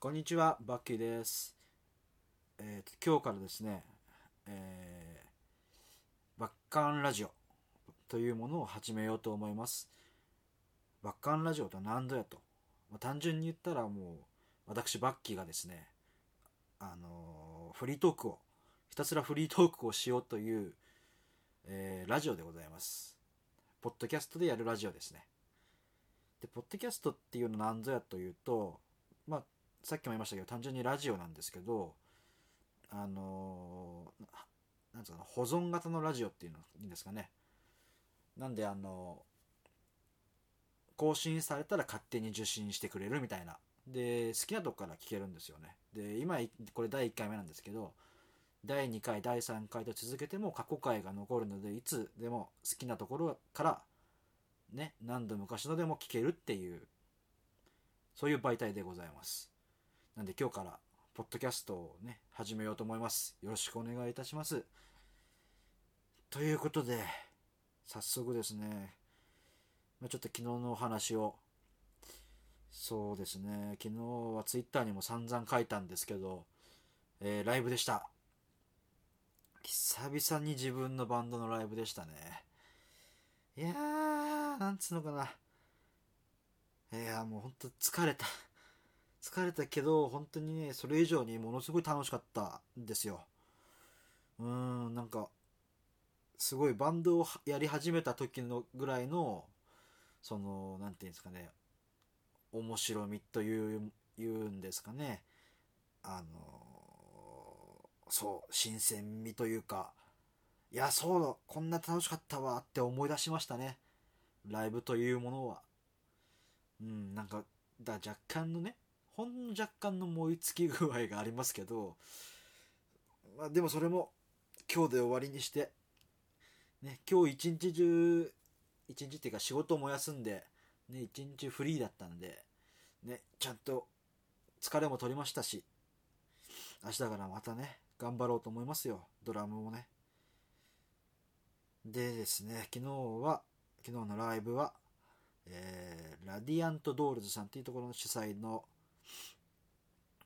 こんにちは、バッキーです。えー今日からですね、えー、バッカンラジオというものを始めようと思います。バッカンラジオとは何ぞやと。まあ、単純に言ったらもう、私バッキーがですね、あのーフリートークを、ひたすらフリートークをしようという、えーラジオでございます。ポッドキャストでやるラジオですね。で、ポッドキャストっていうのは何ぞやというと、さっきも言いましたけど、単純にラジオなんですけど、あのーなんつうの、保存型のラジオっていうのいいんですかね。なんで、あの更新されたら勝手に受信してくれるみたいな。で、好きなとこから聞けるんですよね。で、今、これ第1回目なんですけど、第2回、第3回と続けても過去回が残るので、いつでも好きなところから、ね、何度昔のでも聞けるっていう、そういう媒体でございます。なんで今日から、ポッドキャストをね、始めようと思います。よろしくお願いいたします。ということで、早速ですね、まちょっと昨日のお話を、そうですね、昨日はツイッターにも散々書いたんですけど、えーライブでした。久々に自分のバンドのライブでしたね。いやー、なんつうのかな。いやーもうほんと疲れた。疲れたけど、本当にね、それ以上にものすごい楽しかったんですよ。うーん、なんか、すごいバンドをやり始めた時のぐらいの、その、なんていうんですかね、面白みという、言うんですかね。あの、そう、新鮮味というか、いや、そうだ、こんな楽しかったわって思い出しましたね。ライブというものは。うん、なんか、だ若干のね、ほんの若干の燃え尽き具合がありますけど、まあでもそれも今日で終わりにして、ね、今日一日中、一日っていうか仕事も休んで、ね、一日フリーだったんで、ね、ちゃんと疲れも取りましたし、明日からまたね、頑張ろうと思いますよ、ドラムもね。でですね、昨日は、昨日のライブは、えーラディアントドールズさんっていうところの主催の、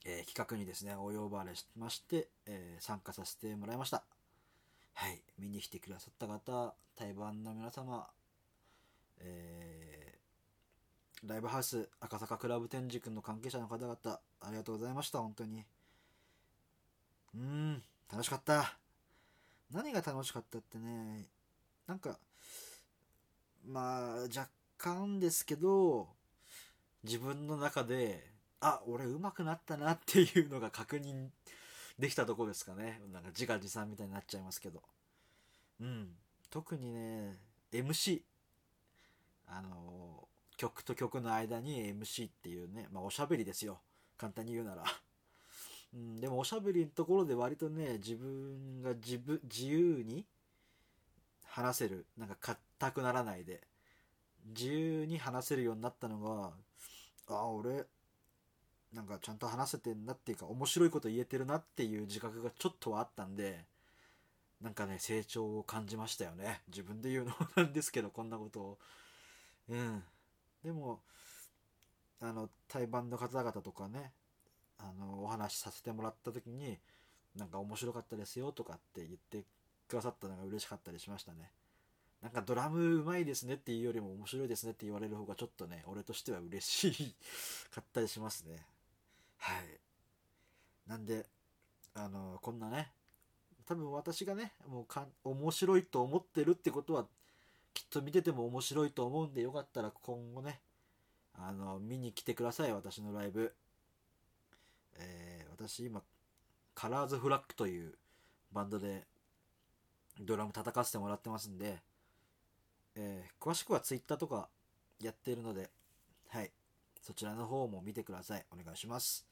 えー企画にですね、お呼ばれしまして、えー参加させてもらいました。はい、見に来てくださった方、台湾の皆様、えーライブハウス赤坂クラブ天竺の関係者の方々、ありがとうございました、本当に。うーん、楽しかった。何が楽しかったってね、なんか、まあ、若干ですけど、自分の中で、あ、俺上手くなったなっていうのが確認できたとこですかね。なんか自画自賛みたいになっちゃいますけど。うん。特にね、MC。あの、曲と曲の間に MC っていうね、まあおしゃべりですよ。簡単に言うなら。うん、でもおしゃべりのところで割とね、自分が自分、自由に話せる。なんか硬くならないで。自由に話せるようになったのが、あ、俺、なんかちゃんと話せてんなっていうか、面白いこと言えてるなっていう自覚がちょっとはあったんで、なんかね、成長を感じましたよね。自分で言うのもなんですけど、こんなことを。うん。でも、あの、対バンの方々とかね、あの、お話しさせてもらった時に、なんか面白かったですよとかって言ってくださったのが嬉しかったりしましたね。なんかドラムうまいですねっていうよりも面白いですねって言われる方がちょっとね、俺としては嬉しかったりしますね。はい。なんで、あの、こんなね、多分私がね、もうか面白いと思ってるってことは、きっと見てても面白いと思うんで、よかったら今後ね、あの、見に来てください、私のライブ。えー私今、カラーズフラッグというバンドでドラム叩かせてもらってますんで、えー詳しくはツイッターとかやってるので、はい。そちらの方も見てください。お願いします。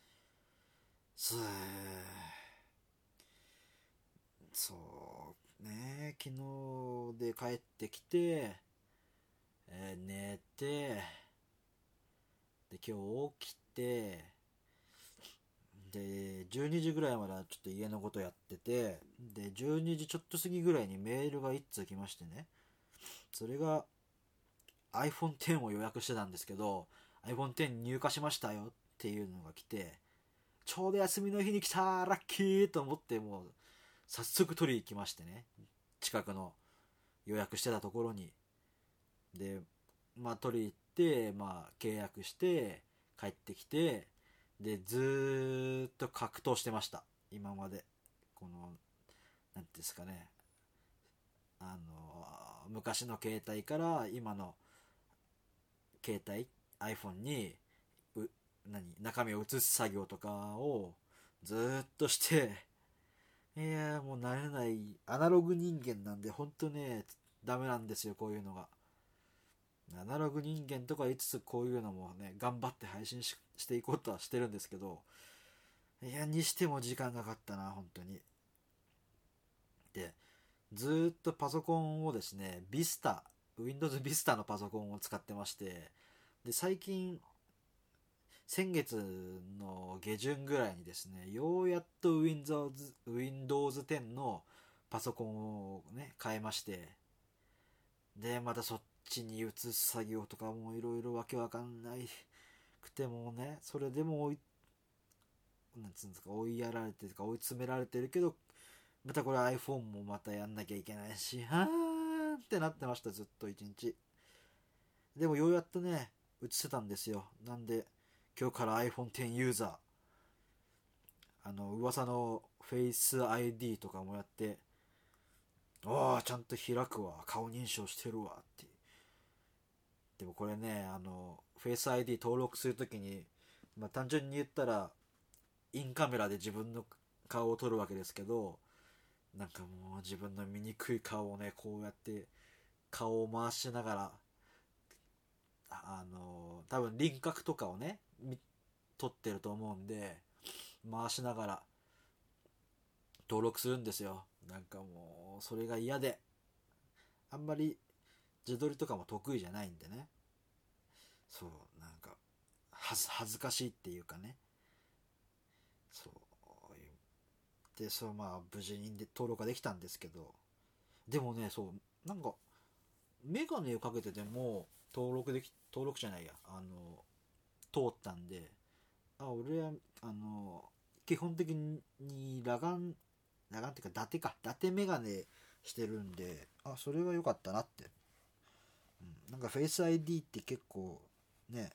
そうね、昨日で帰ってきて、えー寝て、で、今日起きて、で、12時ぐらいまではちょっと家のことやってて、で、12時ちょっと過ぎぐらいにメールが1通来ましてね、それが iPhone X を予約してたんですけど、iPhone X 入荷しましたよっていうのが来て、ちょうど休みの日に来たラッキーと思ってもう早速取り行きましてね。近くの予約してたところに。でまあ取り行ってまあ契約して帰ってきてでずーっと格闘してました。今まで。この何ていうんですかね。あの昔の携帯から今の携帯 iPhone に何中身を移す作業とかをずっとしていやもう慣れないアナログ人間なんでほんとねダメなんですよこういうのが。アナログ人間とか言いつつこういうのもね頑張って配信していこうとはしてるんですけどいやにしても時間がかかったな本当に。でずっとパソコンをですね Vista Windows Vista のパソコンを使ってましてで最近先月の下旬ぐらいにですねようやっと Windows, Windows 10のパソコンをね変えましてでまたそっちに移す作業とかもいろいろわけわかんないくてもねそれでも追いなんつうんですか追いやられてるか追い詰められてるけどまたこれ iPhone もまたやんなきゃいけないしはーんってなってましたずっと一日。でもようやっとね映せたんですよ。なんで今日から iPhone X ユーザーあの噂の Face ID とかもやってああちゃんと開くわ。顔認証してるわ。って。でもこれねあの Face ID 登録するときに、まあ、単純に言ったらインカメラで自分の顔を撮るわけですけどなんかもう自分の醜い顔をねこうやって顔を回しながらあの多分輪郭とかをね撮ってると思うんで回しながら登録するんですよ。なんかもうそれが嫌で。あんまり自撮りとかも得意じゃないんでね。そうなんか恥ずかしいっていうかね。そうでそうまあ無事にで登録ができたんですけど。でもねそうなんかメガネをかけてても登録でき登録じゃないや。あの通ったんであ俺はあの基本的に裸眼裸眼っていうか伊達か。伊達メガネしてるんであそれは良かったなって、うん、なんかフェイス ID って結構ね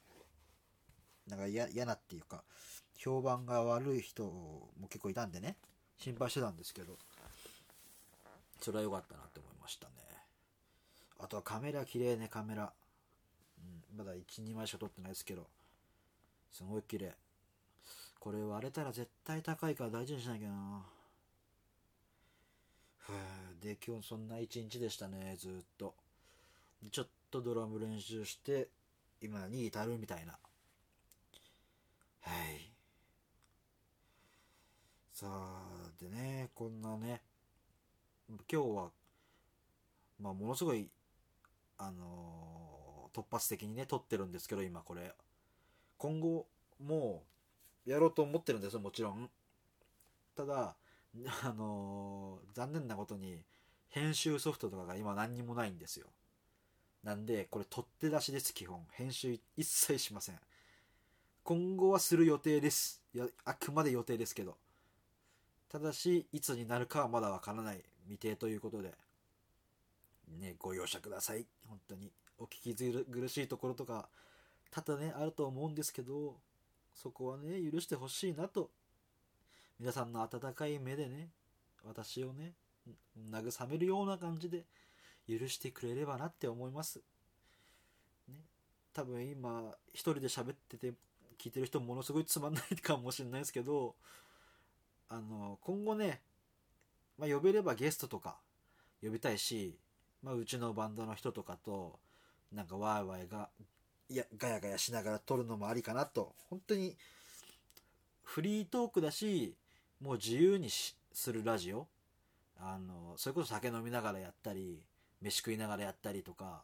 なんか嫌なっていうか評判が悪い人も結構いたんでね。心配してたんですけど。それは良かったなって思いましたね。あとはカメラ綺麗ねカメラ、うん、まだ12枚しか撮ってないですけど。すごい綺麗。これ割れたら絶対高いから大事にしなきゃな。で今日そんな一日でしたねずっと。ちょっとドラム練習して今に至るみたいな。はい。さあでねこんなね今日はまあものすごいあのー、突発的にね撮ってるんですけど今これ。今後もうやろうと思ってるんですよもちろん。ただあのー、残念なことに編集ソフトとかが今何にもないんですよ。なんでこれ取って出しです基本。編集一切しません。今後はする予定です。やあくまで予定ですけど。ただし、いつになるかはまだわからない。未定ということで、ね、ご容赦ください。本当に。お聞き苦しいところとか、多々ね、あると思うんですけど、そこはね、許してほしいなと。皆さんの温かい目でね、私をね、慰めるような感じで許してくれればなって思います。ね、多分今、一人で喋ってて、聞いてる人ものすごいつまんないかもしれないですけど、あの今後ね、まあ、呼べればゲストとか呼びたいし、まあ、うちのバンドの人とかとなんかワイワイがいやガヤガヤしながら撮るのもありかなと。本当にフリートークだしもう自由にするラジオ。あのそれこそ酒飲みながらやったり飯食いながらやったりとか。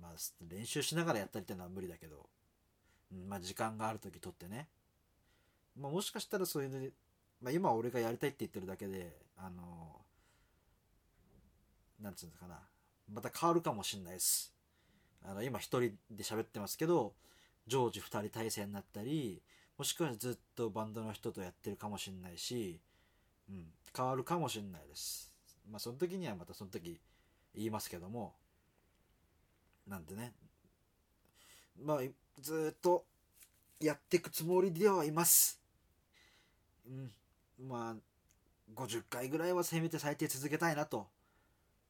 まあ練習しながらやったりっていうのは無理だけど、まあ時間がある時撮ってね。まあ、もしかしたらそれで、まあ、今俺がやりたいって言ってるだけであのなんつうんですかな。また変わるかもしんないです。あの今一人で喋ってますけど常時二人体制になったりもしくはずっとバンドの人とやってるかもしれないし、うん、変わるかもしれないです。まあその時にはまたその時言いますけどもなんでね。まあずっとやっていくつもりではいます。うんまあ50回ぐらいはせめて最低続けたいなと、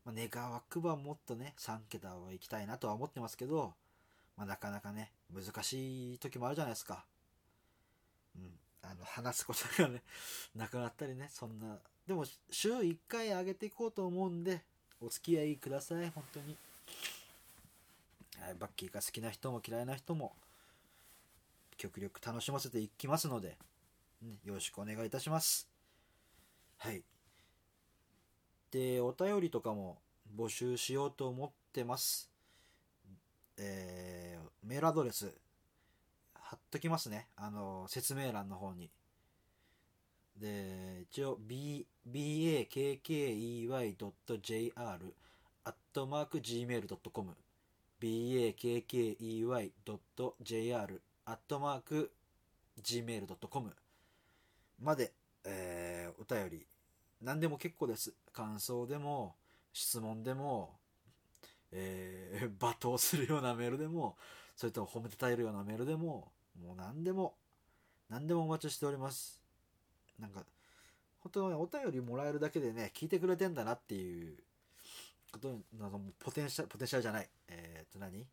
まあ、願わくばもっとね3桁は行きたいなとは思ってますけど、まあ、なかなかね難しい時もあるじゃないですか。うん。あの話すことがね なくなったりねそんな。でも週1回上げていこうと思うんでお付き合いください本当に、はい、バッキーが好きな人も嫌いな人も極力楽しませていきますので、ね、よろしくお願いいたします。はい。でお便りとかも募集しようと思ってます。えー、メールアドレス貼っときますね。あの説明欄の方に。で、一応、b, bakkey.jr アットマーク gmail.com bakkey.jr アットマーク gmail.com まで、えー、お便り何でも結構です。感想でも質問でも、えー、罵倒するようなメールでもそれとも褒めてたえるようなメールでももう何でも何でもお待ちしております。なんか、本当にお便りもらえるだけでね、聞いてくれてんだなっていうことのポテンシャル、ポテンシャルじゃない。えー、っと何？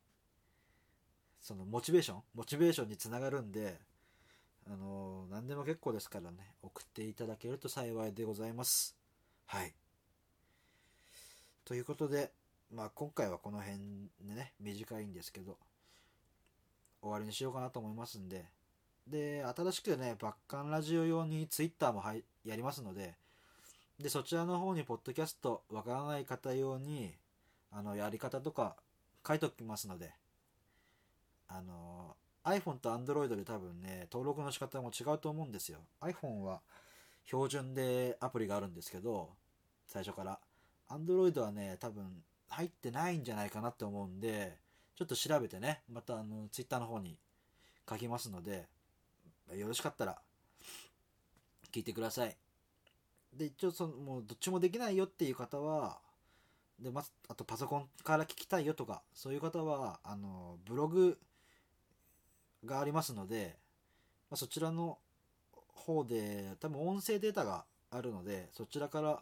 そのモチベーション？モチベーションにつながるんで、あの、何でも結構ですからね、送っていただけると幸いでございます。はい。ということで、まあ今回はこの辺でね、短いんですけど、終わりにしようかなと思いますんで、で、新しくね、バッカンラジオ用にツイッターもはいやりますので、で、そちらの方に、ポッドキャスト、わからない方用に、あの、やり方とか書いておきますので、あの、iPhone と Android で多分ね、登録の仕方も違うと思うんですよ。iPhone は標準でアプリがあるんですけど、最初から。Android はね、多分入ってないんじゃないかなって思うんで、ちょっと調べてね、またあの、Twitter の方に書きますので、よろしかったら聞いてください。で、一応その、もうどっちもできないよっていう方は、で、まずあとパソコンから聞きたいよとか、そういう方は、あの、ブログがありますので、まあ、そちらの方で、多分音声データがあるので、そちらから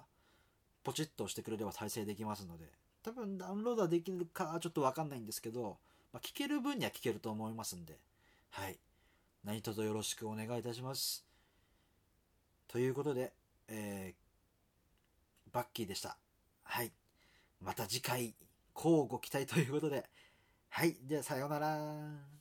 ポチッと押してくれれば再生できますので、多分ダウンロードはできるかちょっとわかんないんですけど、まあ、聞ける分には聞けると思いますんで、はい。何卒よろしくお願いいたします。ということで、えー、バッキーでした。はい。また次回、乞うご期待ということで、はい。じゃあ、さようなら。